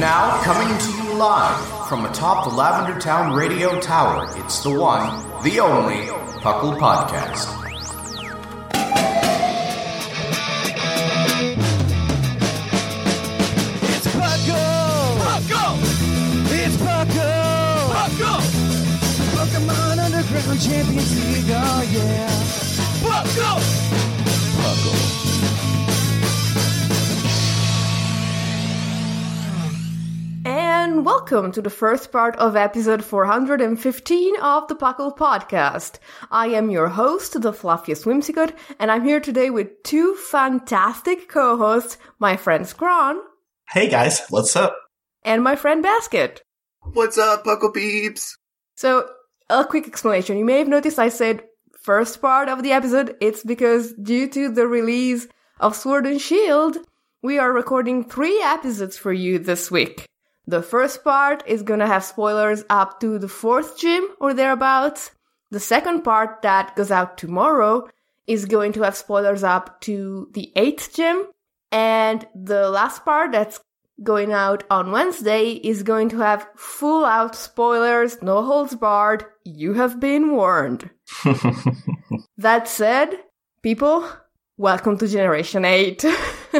Now, coming to you live from atop the Lavender Town Radio Tower, it's the one, the only, Puckle Podcast. It's Puckle! Puckle! It's Puckle! Puckle! Pokemon Underground Champions League, oh yeah! Puckle! Puckle. And welcome to the first part of episode 415 of the Puckle Podcast. I am your host, the fluffiest whimsicott, and I'm here today with two fantastic co-hosts, my friend Scron Hey guys, what's up? and my friend Basket. What's up, Puckle Peeps? So, a quick explanation. You may have noticed I said first part of the episode. It's because due to the release of Sword and Shield, we are recording three episodes for you this week. The first part is gonna have spoilers up to the fourth gym or thereabouts. The second part that goes out tomorrow is going to have spoilers up to the eighth gym. And the last part that's going out on Wednesday is going to have full out spoilers, no holds barred. You have been warned. that said, people, welcome to Generation 8.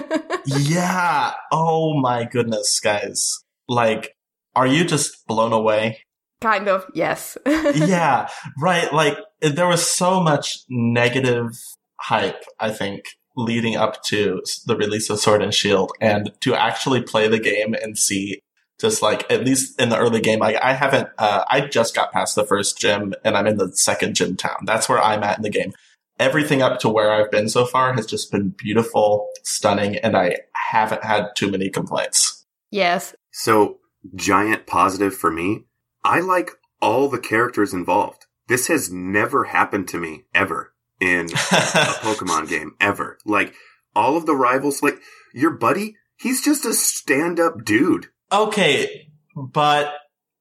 yeah. Oh my goodness, guys. Like, are you just blown away? kind of, yes. yeah, right. Like, there was so much negative hype, I think, leading up to the release of Sword and Shield, and to actually play the game and see just like at least in the early game I, I haven't uh, i just got past the first gym and i'm in the second gym town that's where i'm at in the game everything up to where i've been so far has just been beautiful stunning and i haven't had too many complaints yes. So, giant positive for me. I like all the characters involved. This has never happened to me ever in a Pokemon game, ever. Like, all of the rivals, like, your buddy, he's just a stand up dude. okay but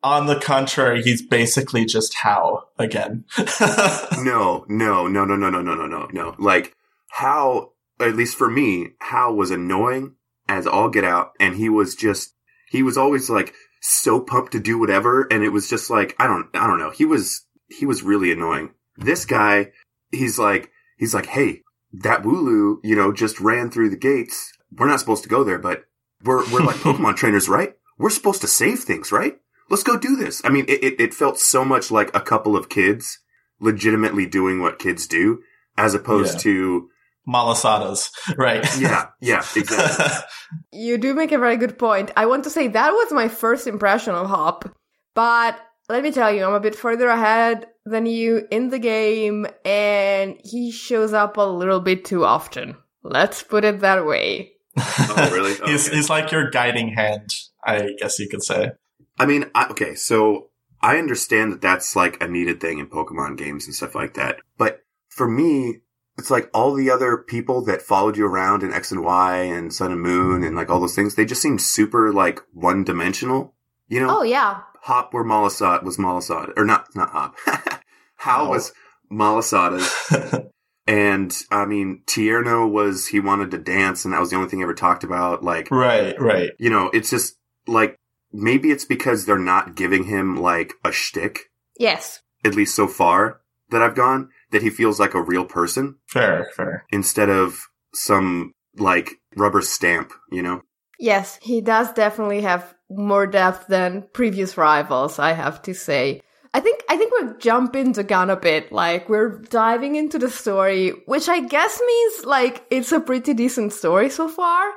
on the contrary he's basically just Hau again No, no, no, no, no, no, no, no, no, no. Like, Hau, at least for me, Hau was annoying as all get out, and he was just, he was always like so pumped to do whatever, and it was just like, I don't, I don't know. He was, he was really annoying. This guy, he's like, he's like, hey, that Wooloo, you know, just ran through the gates. We're not supposed to go there, but we're, we're like Pokemon trainers, right? We're supposed to save things, right? Let's go do this. I mean, it, it, it felt so much like a couple of kids legitimately doing what kids do as opposed Yeah. to, malasadas right yeah, yeah, exactly. You do make a very good point. I want to say that was my first impression of Hop, but let me tell you, I'm a bit further ahead than you in the game, and he shows up a little bit too often. Let's put it that way. Oh, really? Oh, he's, okay. he's like your guiding hand i guess you could say I mean, I, okay, so I understand that that's like a needed thing in Pokemon games and stuff like that. But for me, it's like all the other people that followed you around in X and Y and Sun and Moon and like all those things, they just seem super like one dimensional. You know, Oh yeah, Hop were Malasad was Malasad or not, not Hop. Hau No. was Malasada's and I mean, Tierno was, he wanted to dance and that was the only thing he ever talked about. Like, right right you know, it's just like maybe it's because they're not giving him like a shtick, yes. at least so far that I've gone, that he feels like a real person fair fair instead of some like rubber stamp, you know? Yes, he does definitely have more depth than previous rivals, I have to say. I think I think we're jumping the gun a bit, like we're diving into the story, which I guess means like it's a pretty decent story so far,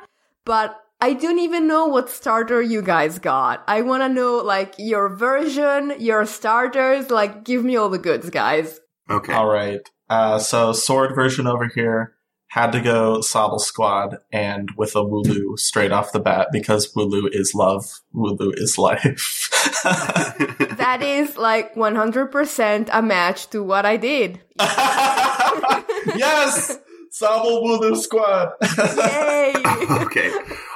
but I don't even know what starter you guys got. I want to know like your version, your starters, like give me all the goods, guys. Okay. all right Uh, so sword version over here had to go Sobble Squad and with a Wooloo straight off the bat because Wooloo is love, Wooloo is life. That is like 100% a match to what I did. yes! Sobble Wooloo Squad! Yay! okay.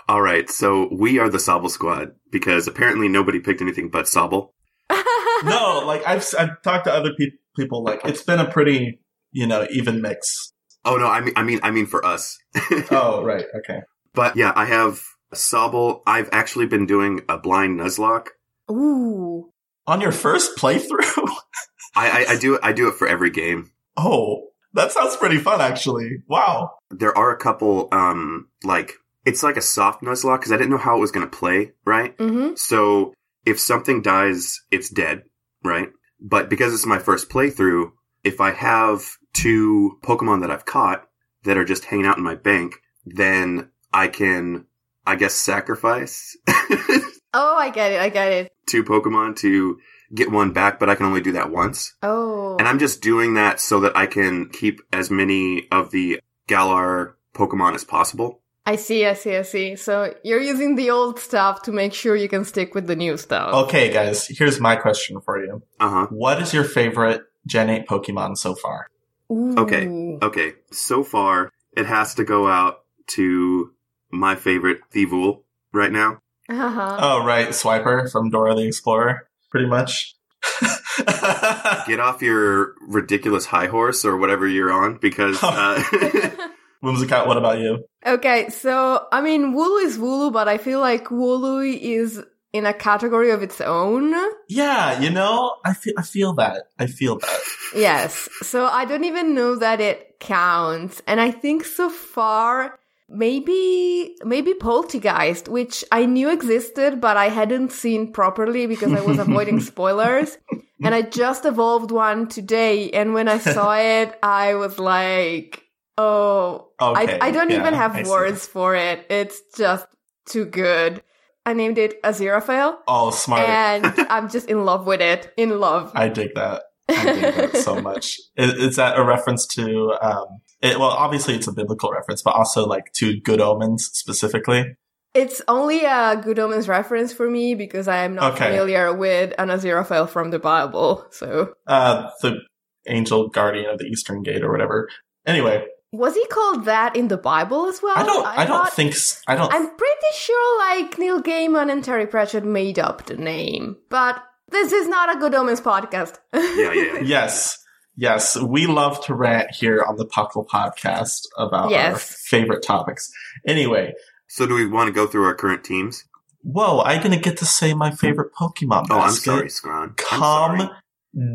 All right. So we are the Sobble Squad because apparently nobody picked anything but Sobble. no, like I've, I've talked to other pe- people, like it's been a pretty, you know, even mix. Oh no, I mean, I mean, I mean for us. Oh, right, okay. but yeah, I have a Sobble. I've actually been doing a blind Nuzlocke. Ooh. On your first playthrough? I, I, I do it. I do it for every game. oh, that sounds pretty fun, actually. Wow. There are a couple, um, like it's like a soft Nuzlocke because I didn't know how it was going to play. Right. Mm-hmm. So if something dies, it's dead. Right. But because it's my first playthrough, if I have two Pokemon that I've caught that are just hanging out in my bank, then I can, I guess, sacrifice Oh, I get it. I get it. two Pokemon to get one back, but I can only do that once. Oh. And I'm just doing that so that I can keep as many of the Galar Pokemon as possible. I see, I see, I see. So you're using the old stuff to make sure you can stick with the new stuff. Okay, guys, here's my question for you. Uh huh. What is your favorite Gen 8 Pokemon so far? Ooh. Okay. Okay. So far, it has to go out to my favorite Thievul right now. Uh-huh. Oh, right, Swiper from Dora the Explorer, pretty much. Get off your ridiculous high horse or whatever you're on because, uh, Whimsicott, what about you? Okay, so I mean, Wooloo is Wooloo, but I feel like Wooloo is in a category of its own. Yeah, you know, I feel, I feel that. I feel that. Yes, so I don't even know that it counts, and I think so far maybe maybe Polteageist, which I knew existed, but I hadn't seen properly because I was avoiding spoilers. And I just evolved one today, and when I saw it, I was like, "Oh, Okay, I, I don't yeah, even have words for it. It's just too good. I named it Aziraphale, Oh, smart. and I'm just in love with it. In love. I dig that. I dig that so much. Is, is that a reference to, um, it, well, obviously it's a biblical reference, but also like to Good Omens specifically. It's only a Good Omens reference for me because I am not Okay. familiar with an Aziraphale from the Bible. So, Uh, the angel guardian of the Eastern Gate or whatever. Anyway, was he called that in the Bible as well? I don't, I, don't thought- think, I don't, I'm pretty sure like Neil Gaiman and Terry Pratchett made up the name, but this is not a Good Omens podcast. yeah, yeah, yeah. yes. Yes, we love to rant here on the Puckle podcast about our favorite topics. Anyway, So do we want to go through our current teams? whoa, I'm gonna get to say my favorite Pokemon. Oh, I'm sorry, Scron. I'm Calm sorry.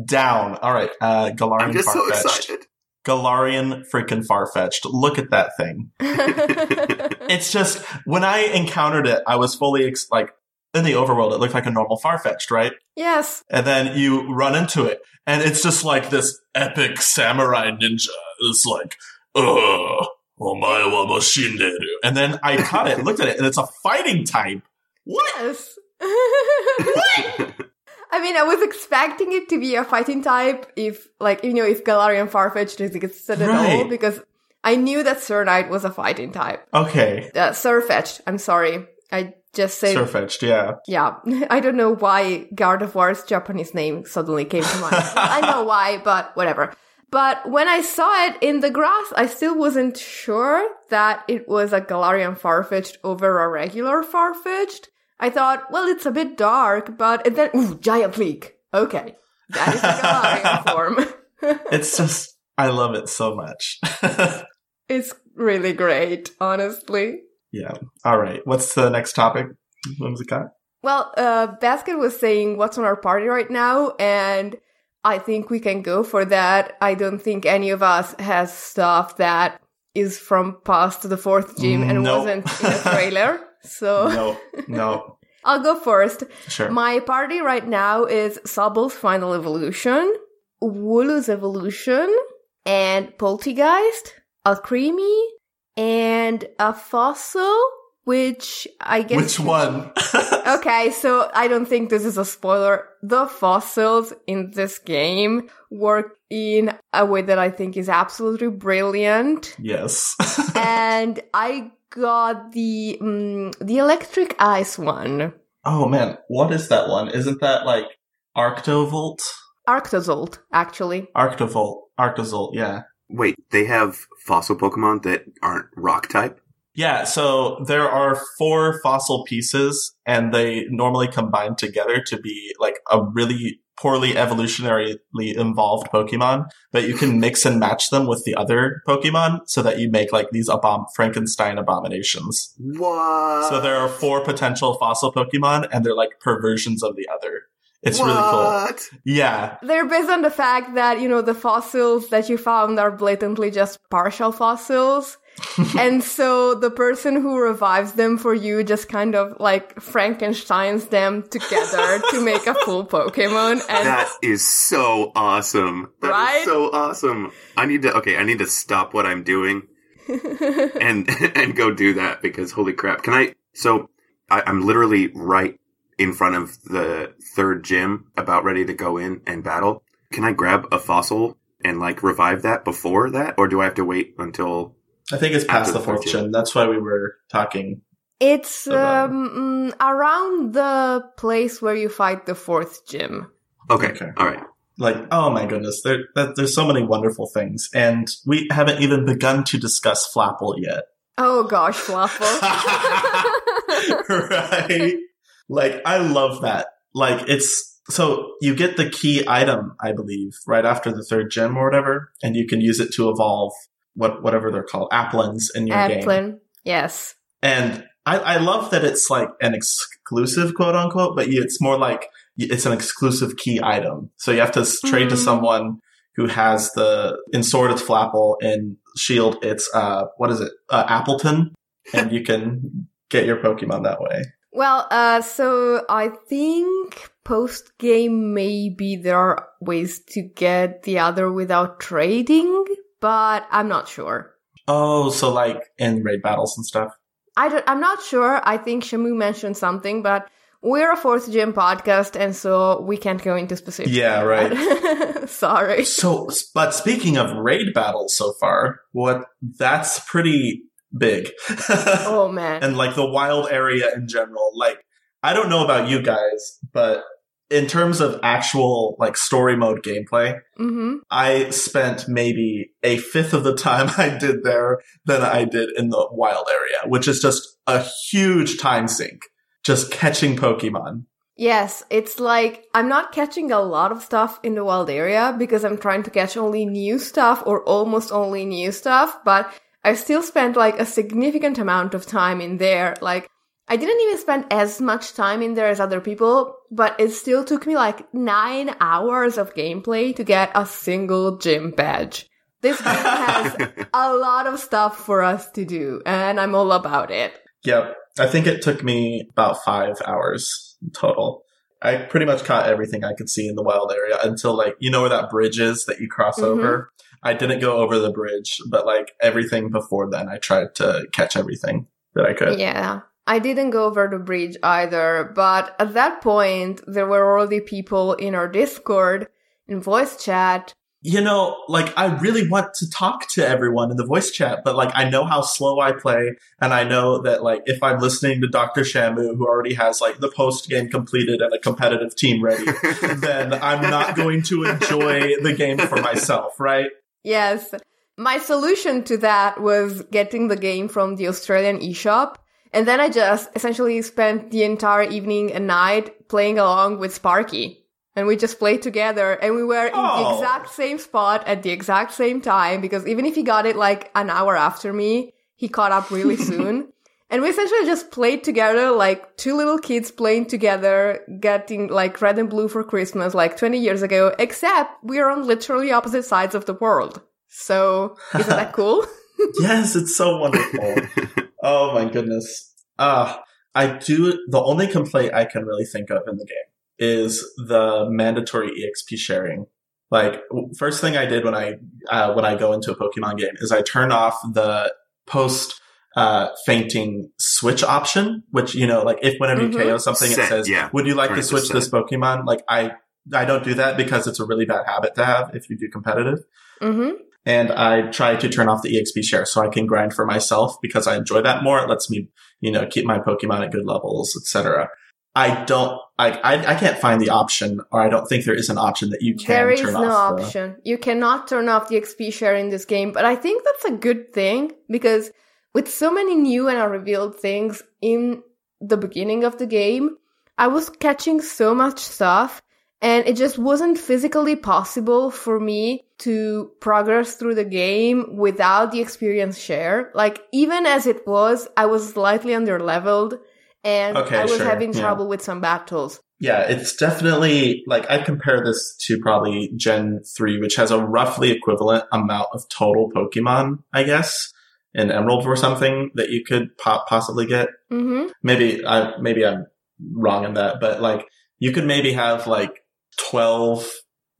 down. All right, uh, Galarian I'm just so Farfetch'd. excited. Galarian freaking Farfetch'd. Look at that thing. It's just when I encountered it, I was fully ex- like in the overworld. It looked like a normal Farfetch'd, right? yes. And then you run into it, and it's just like this epic samurai ninja. It's like, ugh, omae wa moshinderu. And then I caught it, looked at it, and it's a fighting type. What? Yes. I mean, I was expecting it to be a fighting type if, like, you know, if Galarian Farfetch'd existed at all, because I knew that Sir Knight was a fighting type. Okay, Uh, Sirfetch'd, I'm sorry. I just said, Sirfetch'd, yeah. yeah. I don't know why Gardevoir's Japanese name suddenly came to mind. I know why, but whatever. But when I saw it in the grass, I still wasn't sure that it was a Galarian Farfetch'd over a regular Farfetch'd. I thought, well, it's a bit dark, but and then, ooh, giant leak. Okay. That is a Galarian form. It's just, I love it so much. it's really great, honestly. yeah. All right. What's the next topic? Whimsicott? Well, uh, Basket was saying what's on our party right now, and I think we can go for that. I don't think any of us has stuff that is from past the fourth gym and Nope. wasn't in a trailer. So No, no. I'll go first. Sure. My party right now is Sobble's Final Evolution, Wooloo's Evolution, and Polteageist, Alcremie, and a Fossil, which I guess Which one? Okay, so I don't think this is a spoiler. The fossils in this game work in a way that I think is absolutely brilliant. yes. and I got the um, the electric ice one, oh man, what is that one? Isn't that like Arctovolt? Arctozolt, actually. Arctovolt. Arctozolt, yeah. Wait, they have fossil Pokemon that aren't rock type? Yeah, so there are four fossil pieces, and they normally combine together to be like a really poorly evolutionarily involved Pokemon, but you can mix and match them with the other Pokemon so that you make like these abom- Frankenstein abominations. What? So there are four potential fossil Pokemon, and they're like perversions of the other. It's really cool. Yeah, They're based on the fact that, you know, the fossils that you found are blatantly just partial fossils. and so the person who revives them for you just kind of like Frankensteins them together to make a full Pokemon. And That is so awesome. That is Right? so awesome. I need to okay, I need to stop what I'm doing and and go do that because holy crap. Can I so I, I'm literally right in front of the third gym about ready to go in and battle. Can I grab a fossil and like revive that before that? Or do I have to wait until I think it's past the the fourth fourth gym. That's why we were talking. it's About- um, mm, around the place where you fight the fourth gym. Okay. Okay. All right. Like, oh my goodness, there, there's so many wonderful things, and we haven't even begun to discuss Flapple yet. Oh gosh, Fluffle. right? Like, I love that. Like, it's so you get the key item, I believe, right after the third gem or whatever, and you can use it to evolve what whatever they're called, applins in your game. Applin. Yes. And I, I love that it's like an exclusive quote unquote, but it's more like it's an exclusive key item. So you have to trade to Mm. someone who has the in sword it's Flapple, in shield it's uh what is it uh, Appletun, and you can get your Pokemon that way. Well, uh, so I think post game maybe there are ways to get the other without trading, but I'm not sure. Oh, so like in raid battles and stuff. I don't, I'm not sure. I think Shamu mentioned something, but we're a fourth gym podcast, and so we can't go into specifics. Yeah, right. right. Sorry. So, but speaking of raid battles so far, what that's pretty big. Oh man. and like the wild area in general. Like, I don't know about you guys, but in terms of actual like story mode gameplay, hmm I spent maybe a fifth of the time I did there than I did in the wild area, which is just a huge time sink. Just catching Pokemon. Yes, it's like I'm not catching a lot of stuff in the wild area because I'm trying to catch only new stuff or almost only new stuff, but I've still spent like a significant amount of time in there. Like, I didn't even spend as much time in there as other people, but it still took me like nine hours of gameplay to get a single gym badge. This game has a lot of stuff for us to do, and I'm all about it. Yep. I think it took me about five hours total. I pretty much caught everything I could see in the wild area until like, you know where that bridge is that you cross Mhm. over? I didn't go over the bridge, but like everything before then, I tried to catch everything that I could. Yeah. I didn't go over the bridge either, but at that point, there were already people in our Discord, in voice chat. You know, like I really want to talk to everyone in the voice chat, but like I know how slow I play, and I know that like if I'm listening to Dr. Shamu, who already has like the post game completed and a competitive team ready, then I'm not going to enjoy the game for myself, right? Yes. My solution to that was getting the game from the Australian eShop. And then I just essentially spent the entire evening and night playing along with Sparky. And we just played together and we were in the Oh. exact same spot at the exact same time because even if he got it like an hour after me, he caught up really soon. And we essentially just played together like two little kids playing together, getting like red and blue for Christmas like 20 years ago, except we're on literally opposite sides of the world. So, isn't that cool? yes, it's so wonderful. oh my goodness. Uh, I do, the only complaint I can really think of in the game is the mandatory EXP sharing. Like, first thing I did when I, uh, when I go into a Pokemon game is I turn off the post, uh, fainting switch option, which, you know, like if whenever Mhm. you KO something, Set, it says, yeah. would you like to Trying to switch this Pokemon? Like I, I don't do that because it's a really bad habit to have if you do competitive. hmm And I try to turn off the EXP share so I can grind for myself because I enjoy that more. It lets me, you know, keep my Pokemon at good levels, etc. I don't, I, I, I can't find the option, or I don't think there is an option that you can There is turn no the- option. You cannot turn off the XP share in this game, but I think that's a good thing because with so many new and unrevealed things in the beginning of the game, I was catching so much stuff and it just wasn't physically possible for me to progress through the game without the experience share. Like even as it was, I was slightly under leveled and Okay, I was sure, having yeah. trouble with some battles. Yeah, it's definitely like I compare this to probably Gen 3, which has a roughly equivalent amount of total Pokemon, I guess, in Emerald or something that you could po- possibly get. Mm-hmm. Maybe I maybe I'm wrong in that, but like you could maybe have like 12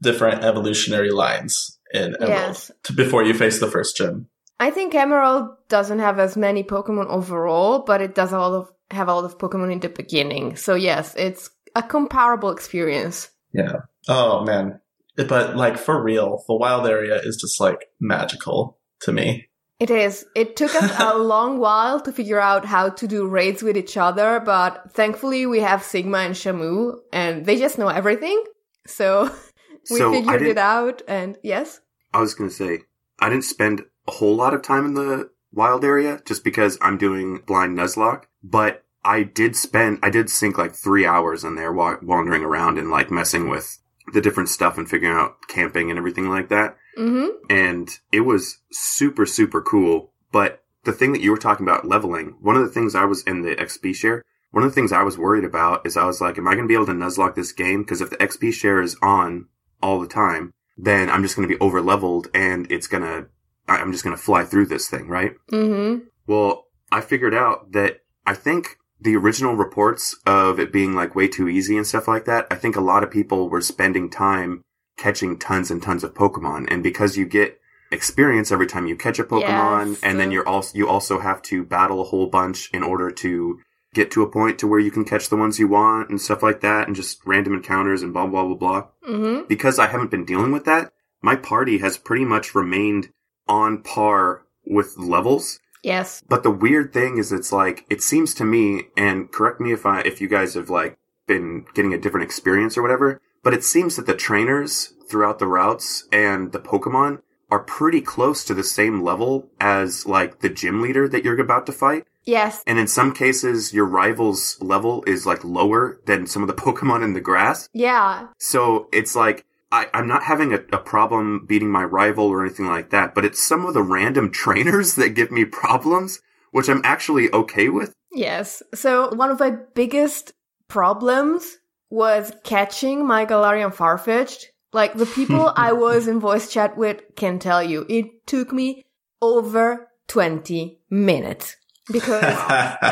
different evolutionary lines in Emerald Yes. to, before you face the first gym. I think Emerald doesn't have as many Pokemon overall, but it does a lot of have a lot of Pokemon in the beginning. So yes, it's a comparable experience. Yeah. Oh man. But like for real, the wild area is just like magical to me. It is. It took us a long while to figure out how to do raids with each other, but thankfully we have Sigma and Shamu, and they just know everything. So we So figured it out, and yes. I was going to say, I didn't spend a whole lot of time in the wild area just because I'm doing blind Nuzlocke, but I did spend, I did sink like three hours in there wandering around and like messing with the different stuff and figuring out camping and everything like that. Mm-hmm. And it was super, super cool. But the thing that you were talking about leveling, one of the things I was in the XP share, one of the things I was worried about is I was like, am I going to be able to Nuzlocke this game? Because if the XP share is on all the time, then I'm just going to be over leveled and it's going to, I'm just going to fly through this thing, right? Mm-hmm. Well, I figured out that I think the original reports of it being like way too easy and stuff like that, I think a lot of people were spending time catching tons and tons of Pokemon. And because you get experience every time you catch a Pokemon, Yes. and then you're also, you also have to battle a whole bunch in order to get to a point to where you can catch the ones you want and stuff like that and just random encounters and blah, blah, blah, blah Mm-hmm. because I haven't been dealing with that, my party has pretty much remained on par with levels. Yes. But the weird thing is it's like it seems to me and correct me if I if you guys have like been getting a different experience or whatever, but it seems that the trainers throughout the routes and the Pokemon are pretty close to the same level as like the gym leader that you're about to fight. Yes. And in some cases your rival's level is like lower than some of the Pokemon in the grass. Yeah. So it's like I, I'm not having a, a problem beating my rival or anything like that, but it's some of the random trainers that give me problems, which I'm actually okay with. Yes. So one of my biggest problems was catching my Galarian Farfetch'd. Like the people I was in voice chat with can tell you, it took me over 20 minutes because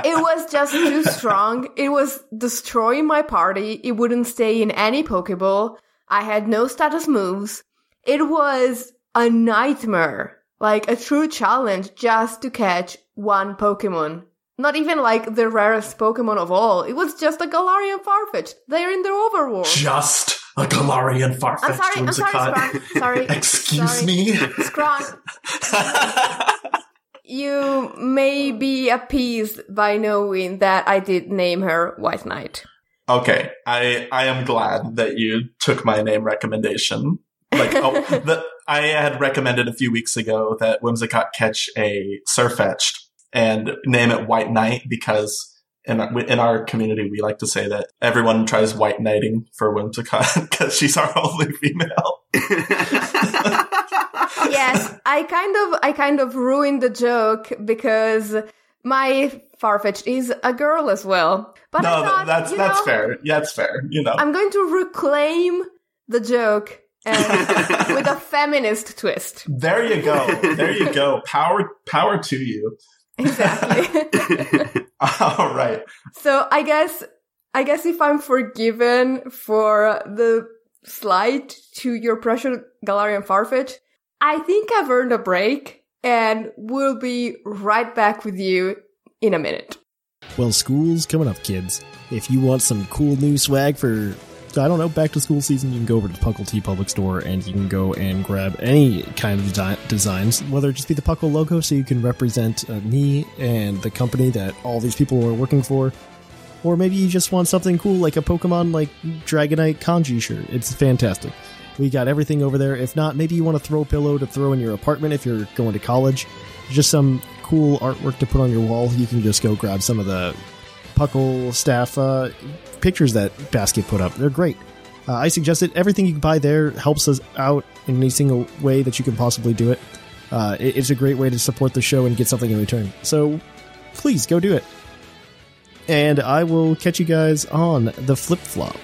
it was just too strong. It was destroying my party. It wouldn't stay in any Pokeball. I had no status moves. It was a nightmare, like a true challenge just to catch one Pokemon. Not even like the rarest Pokemon of all. It was just a Galarian Farfetch. They're in the overworld. Just a Galarian Farfetch'd I'm sorry, I'm sorry. Scron. Sorry. Excuse sorry. me? Scron, you may be appeased by knowing that I did name her White Knight. okay, I I am glad that you took my name recommendation. Like, oh, the, I had recommended a few weeks ago that Whimsicott catch a Sirfetch'd and name it White Knight because in our, in our community we like to say that everyone tries white knighting for Whimsicott because she's our only female. yes, I kind of I kind of ruined the joke because my Farfetch'd is a girl as well. But no, I thought, that's that's know, fair. Yeah, it's fair. You know, I'm going to reclaim the joke and with a feminist twist. there you go. There you go. Power power to you. Exactly. All right. so I guess I guess if I'm forgiven for the slight to your precious Galarian Farfetch, I think I've earned a break and we'll be right back with you in a minute. Well, school's coming up, kids. If you want some cool new swag for, I don't know, back to school season, you can go over to the Puckle T Public Store and you can go and grab any kind of desi- designs, whether it just be the Puckle logo so you can represent uh, me and the company that all these people are working for, or maybe you just want something cool like a Pokemon like Dragonite kanji shirt. It's fantastic. We got everything over there. If not, maybe you want a throw pillow to throw in your apartment if you're going to college. Just some cool artwork to put on your wall. You can just go grab some of the Puckle staff uh, pictures that Basket put up. They're great. Uh, I suggest it. Everything you can buy there helps us out in any single way that you can possibly do it. Uh, it- it's a great way to support the show and get something in return. So please go do it. And I will catch you guys on the flip flop.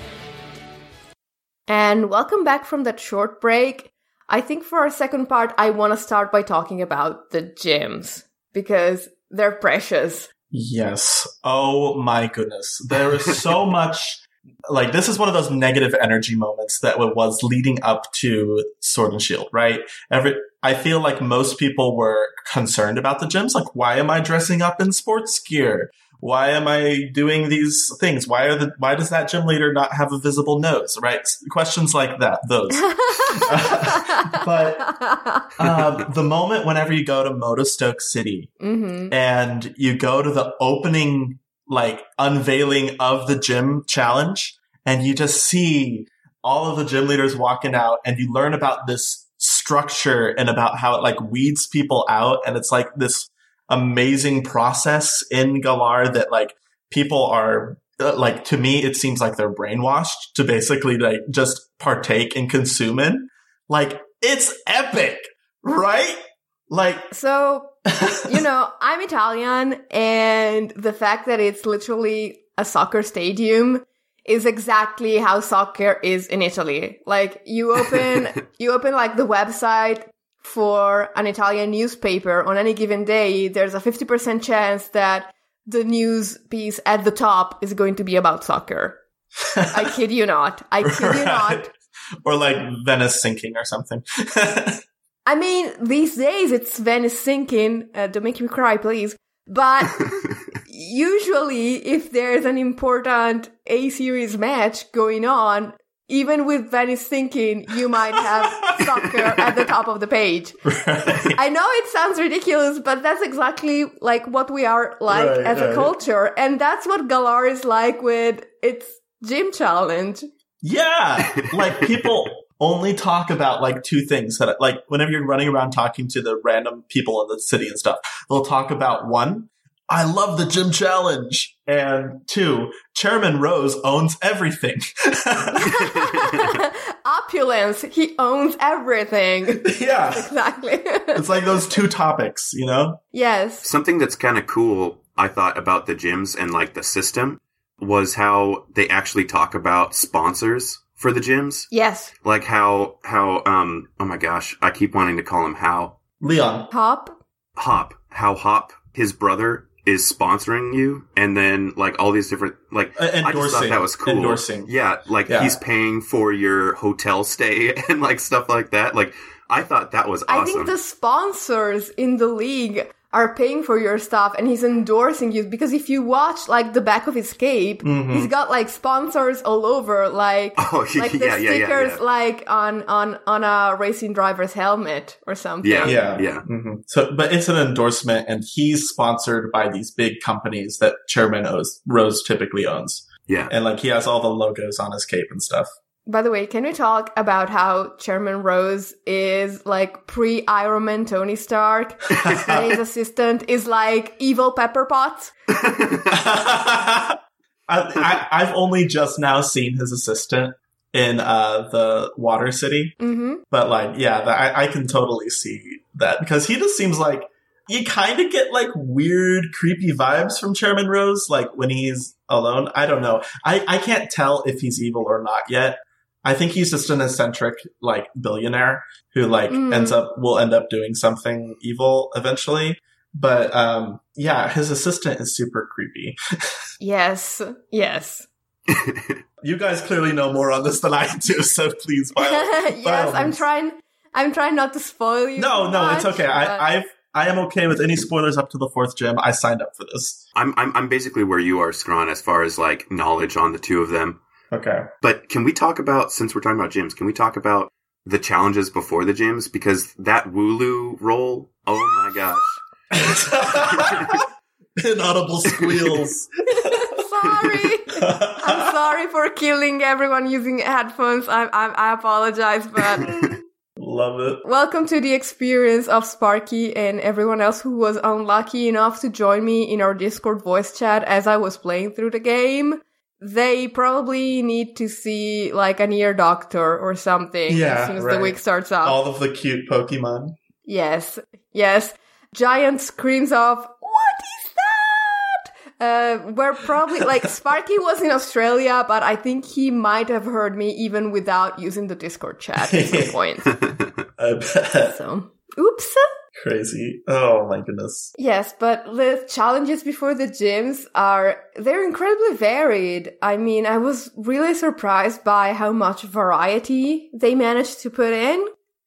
And welcome back from that short break. I think for our second part, I want to start by talking about the gyms because they're precious. Yes. Oh my goodness. There is so much. Like this is one of those negative energy moments that was leading up to Sword and Shield, right? Every I feel like most people were concerned about the gyms. Like, why am I dressing up in sports gear? Why am I doing these things? Why are the why does that gym leader not have a visible nose? Right? Questions like that. Those. but um, the moment whenever you go to Motostoke City hmm and you go to the opening like unveiling of the gym challenge and you just see all of the gym leaders walking out and you learn about this structure and about how it like weeds people out and it's like this amazing process in Galar that like people are uh, like to me it seems like they're brainwashed to basically like just partake and consume in like it's epic right like So, you know, I'm Italian, and the fact that it's literally a soccer stadium is exactly how soccer is in Italy. Like, you open, you open like the website for an Italian newspaper on any given day, there's a 50% chance that the news piece at the top is going to be about soccer. I kid you not. I kid you not. Or like Venice sinking or something. I mean, these days it's Venice sinking. Uh, don't make me cry, please. But usually, if there's an important A series match going on, even with Venice sinking, you might have soccer at the top of the page. right. I know it sounds ridiculous, but that's exactly like what we are like Right, as a culture. And that's what Galar is like with its gym challenge. Yeah. Like people only talk about like two things that like whenever you're running around talking to the random people in the city and stuff, they'll talk about one, I love the gym challenge. And two, Chairman Rose owns everything. Opulence. He owns everything. yeah. exactly. It's like those two topics, you know? yes. Something that's kind of cool, I thought about the gyms and like the system was Hau they actually talk about sponsors for the gyms. Yes. Like how, how, um, oh my gosh, I keep wanting to call him how. Leon. Hop. Hop. How Hop, his brother, is sponsoring you. And then like all these different, like, Uh, I just thought that was cool. Endorsing. Yeah. Like Yeah. he's paying for your hotel stay and like stuff like that. Like, I thought that was awesome. I think the sponsors in the league are paying for your stuff and he's endorsing you because if you watch like the back of his cape, Mm-hmm. he's got like sponsors all over, like Oh, like the yeah, yeah, yeah, stickers yeah. like on on on a racing driver's helmet or something. Yeah. Yeah. Yeah. Mm-hmm. So, but it's an endorsement and he's sponsored by these big companies that Chairman O's, Rose typically owns. Yeah. And like he has all the logos on his cape and stuff. By the way, can we talk about how Chairman Rose is like pre Iron Man Tony Stark his assistant is like evil Pepper Potts? I, I've only just now seen his assistant in uh, the Water City, hmm but like, yeah, the, I, I can totally see that because he just seems like you kind of get like weird, creepy vibes from Chairman Rose, like when he's alone. I don't know. I, I can't tell if he's evil or not yet. I think he's just an eccentric, like billionaire who like Mm. ends up will end up doing something evil eventually. But um, yeah, his assistant is super creepy. Yes, yes. You guys clearly know more on this than I do, so please. By all, by yes, I'm trying. I'm trying not to spoil you. No, too no, it's okay. but- I, I've I am okay with any spoilers up to the fourth gym. I signed up for this. I'm, I'm I'm basically where you are, Scron, as far as like knowledge on the two of them. Okay. But can we talk about since we're talking about gyms? Can we talk about the challenges before the gyms? Because that Wooloo roll, oh my gosh! Inaudible squeals. sorry. I'm sorry for killing everyone using headphones. I, I, I apologize, but Love it. welcome to the experience of Sparky and everyone else who was unlucky enough to join me in our Discord voice chat as I was playing through the game. They probably need to see like an ear doctor or something Yeah, as soon as the week starts up. All of the cute Pokemon. Yes, yes. Giant screams of, what is that? Uh, we're probably, like, Sparky was in Australia, but I think he might have heard me even without using the Discord chat at some point. I bet. So, oops. Crazy. Oh my goodness. Yes, but the challenges before the gyms are, they're incredibly varied. I mean, I was really surprised by how much variety they managed to put in.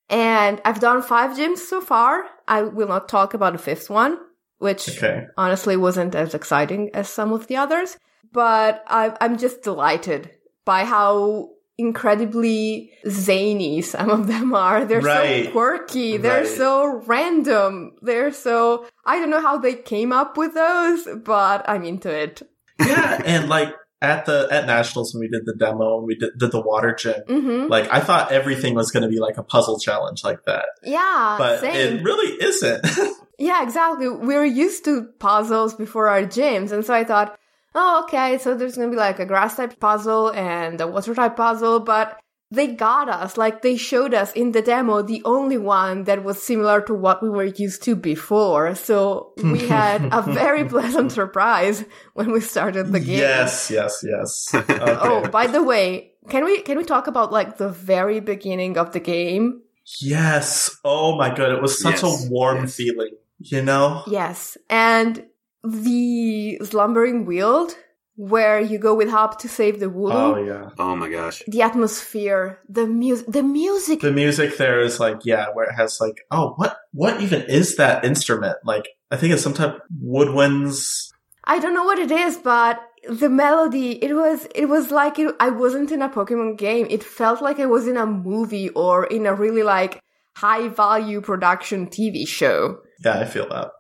And I've done five gyms so far. I will not talk about the fifth one, which Okay. honestly wasn't as exciting as some of the others. But I, I'm just delighted by how incredibly zany some of them are. They're Right. so quirky. They're Right. so random. They're so, I don't know how they came up with those, but I'm into it. Yeah, and like at the at nationals when we did the demo and we did, did the water gym, hmm like I thought everything was going to be like a puzzle challenge like that, Yeah, but same. it really isn't. Yeah, exactly. We were used to puzzles before our gyms, and so I thought, oh, okay, so there's gonna be like a grass type puzzle and a water type puzzle, but they got us. Like they showed us in the demo the only one that was similar to what we were used to before. So we had a very pleasant surprise when we started the game. yes, yes, yes. Okay. Oh, by the way, can we can we talk about like the very beginning of the game? yes. Oh my god, it was such Yes, a warm yes. feeling. You know? Yes, and the Slumbering Weald, where you go with Hop to save the Wooloo. Oh yeah. oh my gosh! The atmosphere, the music, the music. The music there is like yeah, where it has like oh what what even is that instrument? Like I think it's some type of woodwinds. I don't know what it is, but the melody. It was. It was like it, I wasn't in a Pokemon game. It felt like I was in a movie or in a really like high value production TV show. Yeah, I feel that.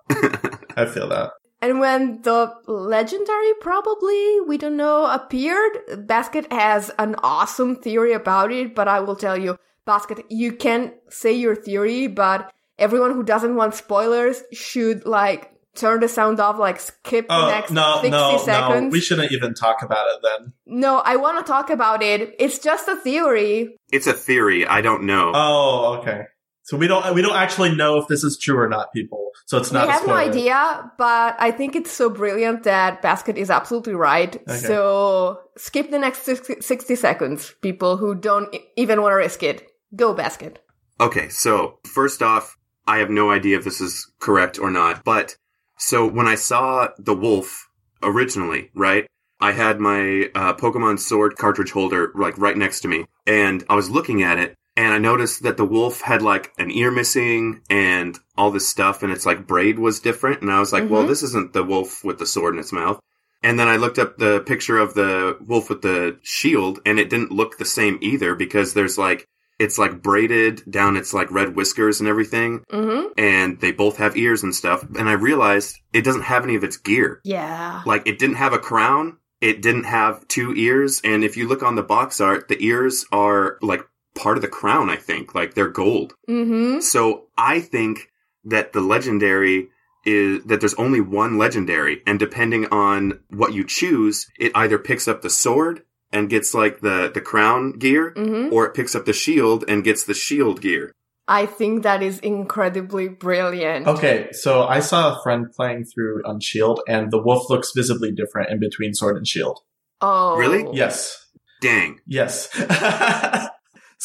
I feel that. And when the legendary, probably, we don't know, appeared, Basket has an awesome theory about it, but I will tell you, Basket, you can say your theory, but everyone who doesn't want spoilers should, like, turn the sound off, like, skip the Oh next no 60 no seconds. no! We shouldn't even talk about it then. No, I want to talk about it. It's just a theory. It's a theory. I don't know. Oh, okay. So we don't we don't actually know if this is true or not, people. So it's not. we a have no idea, but I think it's so brilliant that Basket is absolutely right. Okay. So skip the next 60 60 seconds, people who don't even want to risk it. Go Basket. Okay, so first off, I have no idea if this is correct or not, but so when I saw the wolf originally, right? I had my uh, Pokemon Sword cartridge holder like right next to me, and I was looking at it, and I noticed that the wolf had like an ear missing and all this stuff, and its like braid was different, and I was like, well, Mhm. this isn't the wolf with the sword in its mouth. And then I looked up the picture of the wolf with the shield, and it didn't look the same either because there's like it's like braided down its like red whiskers and everything, Mm-hmm. and they both have ears and stuff. And I realized it doesn't have any of its gear. Yeah. Like it didn't have a crown, it didn't have two ears, and if you look on the box art, the ears are like part of the crown, I think. Like they're gold. Mm-hmm. So I think that the legendary is that there's only one legendary, and depending on what you choose, it either picks up the sword and gets like the, the crown gear, Mm-hmm. or it picks up the shield and gets the shield gear. I think that is incredibly brilliant. Okay, so I saw a friend playing through on Shield, and the wolf looks visibly different in between Sword and Shield. Oh. Really? Yes, Dang. yes.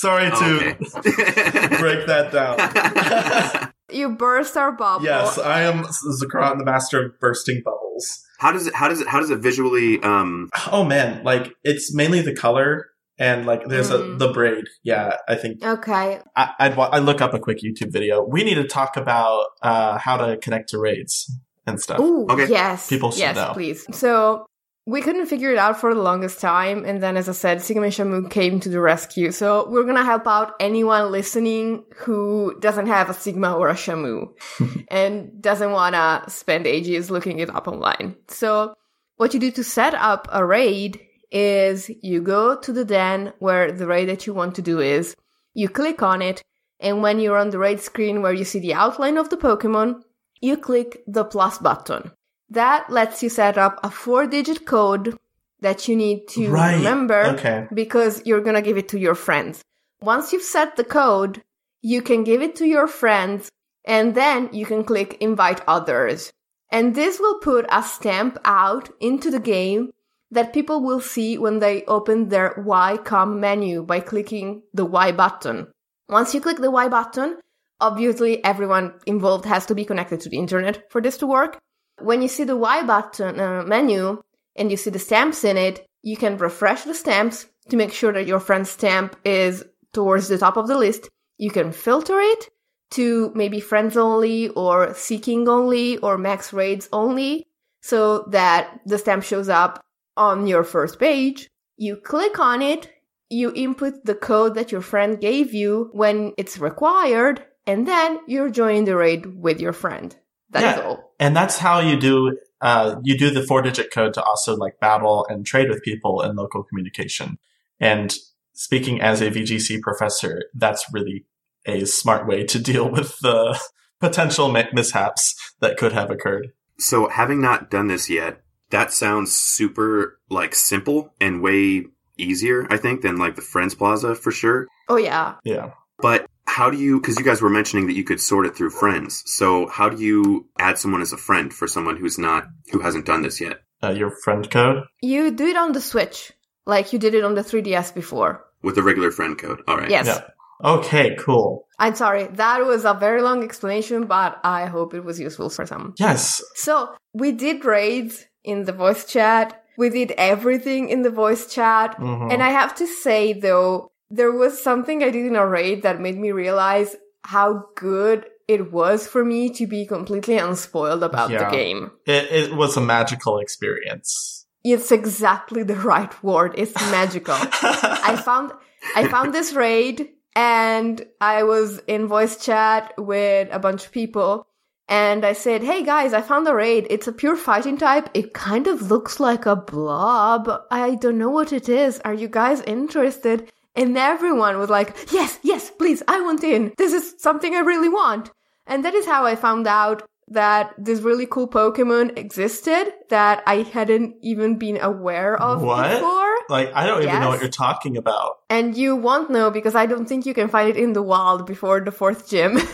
Sorry to Okay. break that down. You burst our bubble. yes, I am Zakron, the master of bursting bubbles. how does it how does it how does it visually um Oh man, like it's mainly the color And like, there's Mm. a the braid. Yeah, I think Okay. I, I'd wa- I look up a quick YouTube video. We need to talk about uh, how to connect to raids and stuff. Ooh, Okay. yes. People should yes, know. please. So we couldn't figure it out for the longest time, and then, as I said, Sigma and Shamu came to the rescue. So we're gonna help out anyone listening who doesn't have a Sigma or a Shamu and doesn't wanna spend ages looking it up online. So what you do to set up a raid is you go to the den where the raid that you want to do is, you click on it, and when you're on the raid screen where you see the outline of the Pokemon, you click the plus button. That lets you set up a four digit code that you need to Right. remember Okay. because you're gonna give it to your friends. Once you've set the code, you can give it to your friends and then you can click invite others. And this will put a stamp out into the game that people will see when they open their Y-Comm menu by clicking the Y button. Once you click the Y button, obviously everyone involved has to be connected to the internet for this to work. When you see the Y button uh, menu and you see the stamps in it, you can refresh the stamps to make sure that your friend's stamp is towards the top of the list. You can filter it to maybe friends only or seeking only or max raids only so that the stamp shows up on your first page. You click on it, you input the code that your friend gave you when it's required, and then you're joining the raid with your friend. That's Yeah. all. And that's how you do uh, you do the four digit code to also like battle and trade with people in local communication. And speaking as a VGC professor, that's really a smart way to deal with the potential mishaps that could have occurred. So having not done this yet, that sounds super like simple and way easier, I think, than like the Friends Plaza for sure. Oh yeah. Yeah. But how do you, because you guys were mentioning that you could sort it through friends. So how do you add someone as a friend for someone who's not, who hasn't done this yet? Uh, your friend code? You do it on the Switch, like you did it on the 3DS before. With a regular friend code. All right. Yes. Yeah. Okay, cool. I'm sorry, that was a very long explanation, but I hope it was useful for some. Yes. So, we did raids in the voice chat. We did everything in the voice chat. Mhm. And I have to say, though, there was something I did in a raid that made me realize how good it was for me to be completely unspoiled about Yeah. the game. It, it was a magical experience. It's exactly the right word. It's magical. I found I found this raid and I was in voice chat with a bunch of people and I said, "Hey guys, I found a raid. It's a pure fighting type. It kind of looks like a blob. I don't know what it is. Are you guys interested?" And everyone was like, "Yes, yes, please. I want in. This is something I really want." And that is how I found out that this really cool Pokemon existed that I hadn't even been aware of What? before. Like, I don't even know what you're talking about. And you won't know because I don't think you can find it in the wild before the fourth gym.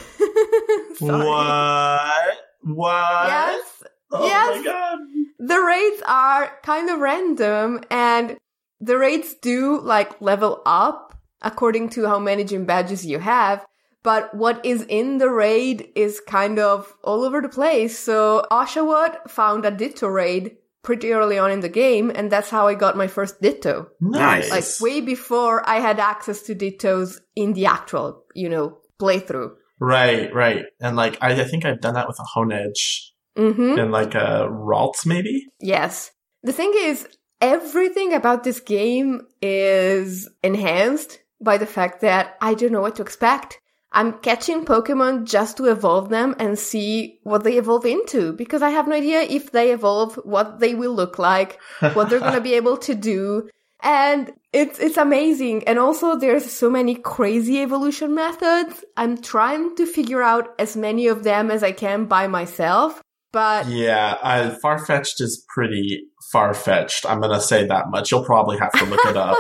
What? What? Yes. Oh yes. my god. The raids are kind of random and the raids do like level up according to how many gym badges you have. But what is in the raid is kind of all over the place. So Oshawott found a Ditto raid pretty early on in the game, and that's how I got my first Ditto. Nice. Like way before I had access to Dittos in the actual, you know, playthrough. Right, right. And like, I, I think I've done that with a Honedge Mm-hmm. and like a Ralts, maybe? Yes. The thing is, everything about this game is enhanced by the fact that I don't know what to expect. I'm catching Pokemon just to evolve them and see what they evolve into because I have no idea if they evolve, what they will look like, what they're going to be able to do. And it's, it's amazing. And also there's so many crazy evolution methods. I'm trying to figure out as many of them as I can by myself. But Yeah, uh, Farfetch'd is pretty far fetched. I'm gonna say that much. You'll probably have to look it up.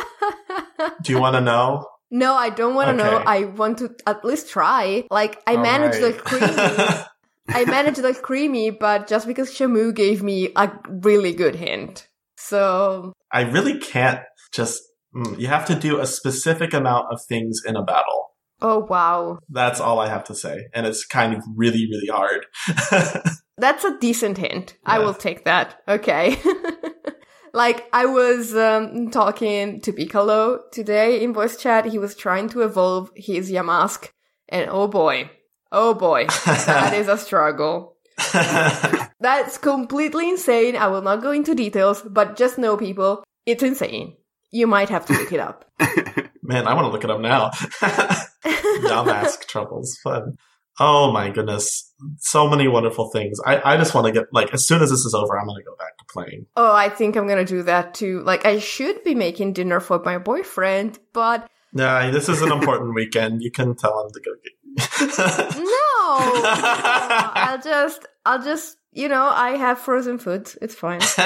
Do you want to know? No, I don't want to know. I want to at least try. Like, I managed Alright. the creamy. I managed the creamy, but just because Shamu gave me a really good hint. So, I really can't just. mm, You have to do a specific amount of things in a battle. oh wow. That's all I have to say, and it's kind of really, really hard. That's a decent hint. I will take that. Okay. like I was um, talking to Piccolo today in voice chat. He was trying to evolve his Yamask, and oh boy, oh boy, that is a struggle. That's completely insane. I will not go into details, but just know, people, it's insane. You might have to look it up. Man, I want to look it up now. Yamask troubles, fun. Oh my goodness. So many wonderful things. I, I just want to get, like, as soon as this is over, I'm going to go back to playing. Oh, I think I'm gonna do that too. Like, I should be making dinner for my boyfriend, but Nah, this is an important weekend. You can tell him to go get. no! I'll just, I'll just, you know, I have frozen food. It's fine.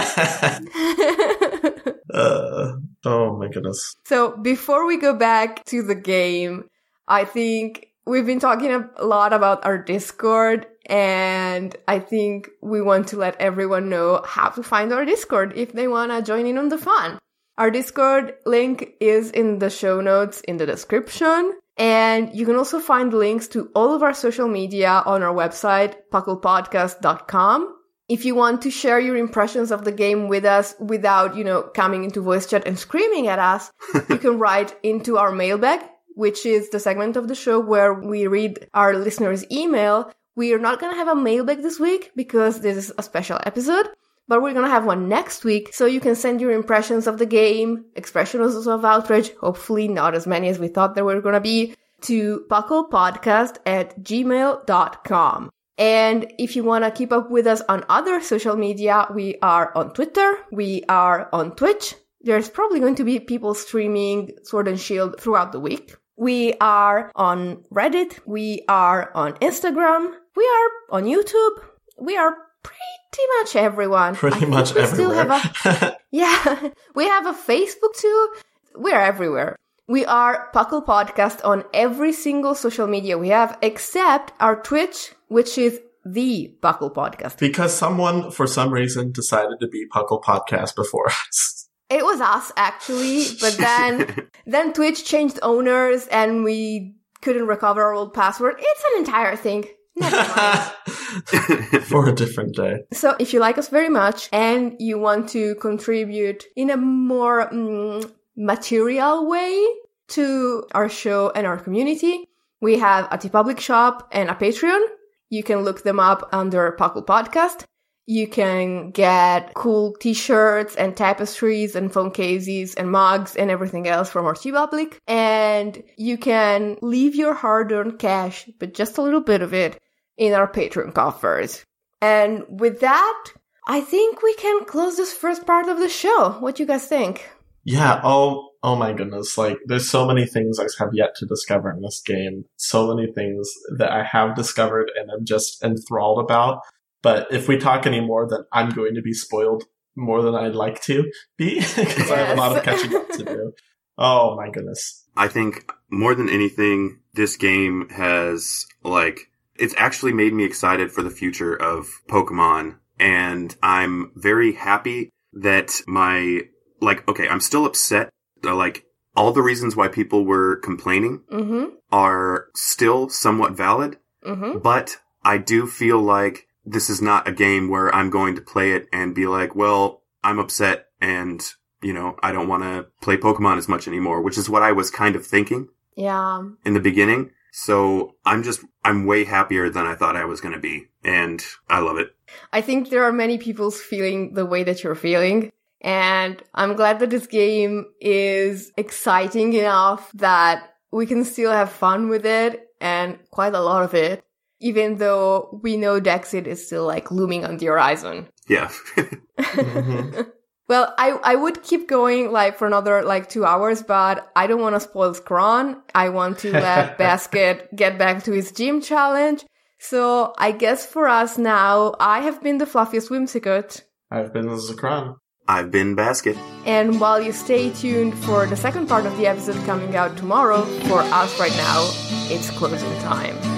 uh, oh my goodness. So before we go back to the game, I think we've been talking a lot about our Discord and I think we want to let everyone know how to find our Discord if they want to join in on the fun. Our Discord link is in the show notes in the description. And you can also find links to all of our social media on our website, pucklepodcast.com. If you want to share your impressions of the game with us without, you know, coming into voice chat and screaming at us, you can write into our mailbag, which is the segment of the show where we read our listeners' email. We are not going to have a mailbag this week because this is a special episode, but we're going to have one next week. So you can send your impressions of the game, expressions of outrage, hopefully not as many as we thought there were going to be, to bucklepodcast at gmail.com. And if you want to keep up with us on other social media, we are on Twitter, we are on Twitch. There's probably going to be people streaming Sword and Shield throughout the week. We are on Reddit, we are on Instagram, we are on YouTube, we are pretty much everyone. Pretty much we still everywhere. have a yeah, we have a Facebook too. We're everywhere. We are Puckle Podcast on every single social media we have, except our Twitch, which is the Puckle Podcast. because someone, for some reason, decided to be Puckle Podcast before us. It was us actually, but then then Twitch changed owners and we couldn't recover our old password. It's an entire thing. Never mind. for a different day. So if you like us very much and you want to contribute in a more mm, material way to our show and our community, we have a Public shop and a Patreon. You can look them up under Puckle Podcast. You can get cool t-shirts and tapestries and phone cases and mugs and everything else from our TeePublic. And you can leave your hard-earned cash, but just a little bit of it, in our Patreon coffers. And with that, I think we can close this first part of the show. What do you guys think? Yeah. Oh, oh my goodness. Like, there's so many things I have yet to discover in this game. So many things that I have discovered and I'm just enthralled about. But if we talk anymore, then I'm going to be spoiled more than I'd like to be because I have a lot of catching up to do. Oh my goodness. I think more than anything, this game has like it's actually made me excited for the future of Pokemon, and I'm very happy that my like okay, I'm still upset. Like all the reasons why people were complaining Mm-hmm. are still somewhat valid, Mm-hmm. but I do feel like this is not a game where I'm going to play it and be like, well, I'm upset and you know I don't want to play Pokemon as much anymore, which is what I was kind of thinking Yeah. in the beginning. So I'm just, I'm way happier than I thought I was going to be. And I love it. I think there are many people feeling the way that you're feeling. And I'm glad that this game is exciting enough that we can still have fun with it and quite a lot of it, even though we know Dexit is still like looming on the horizon. Yeah. Mm-hmm. Well, I, I would keep going like for another like two hours, but I don't want to spoil Scron. I want to let Basket get back to his gym challenge. So I guess for us now, I have been the fluffiest whimsicott. I've been Zakran. I've been Basket. And while you stay tuned for the second part of the episode coming out tomorrow, for us right now, it's closing time.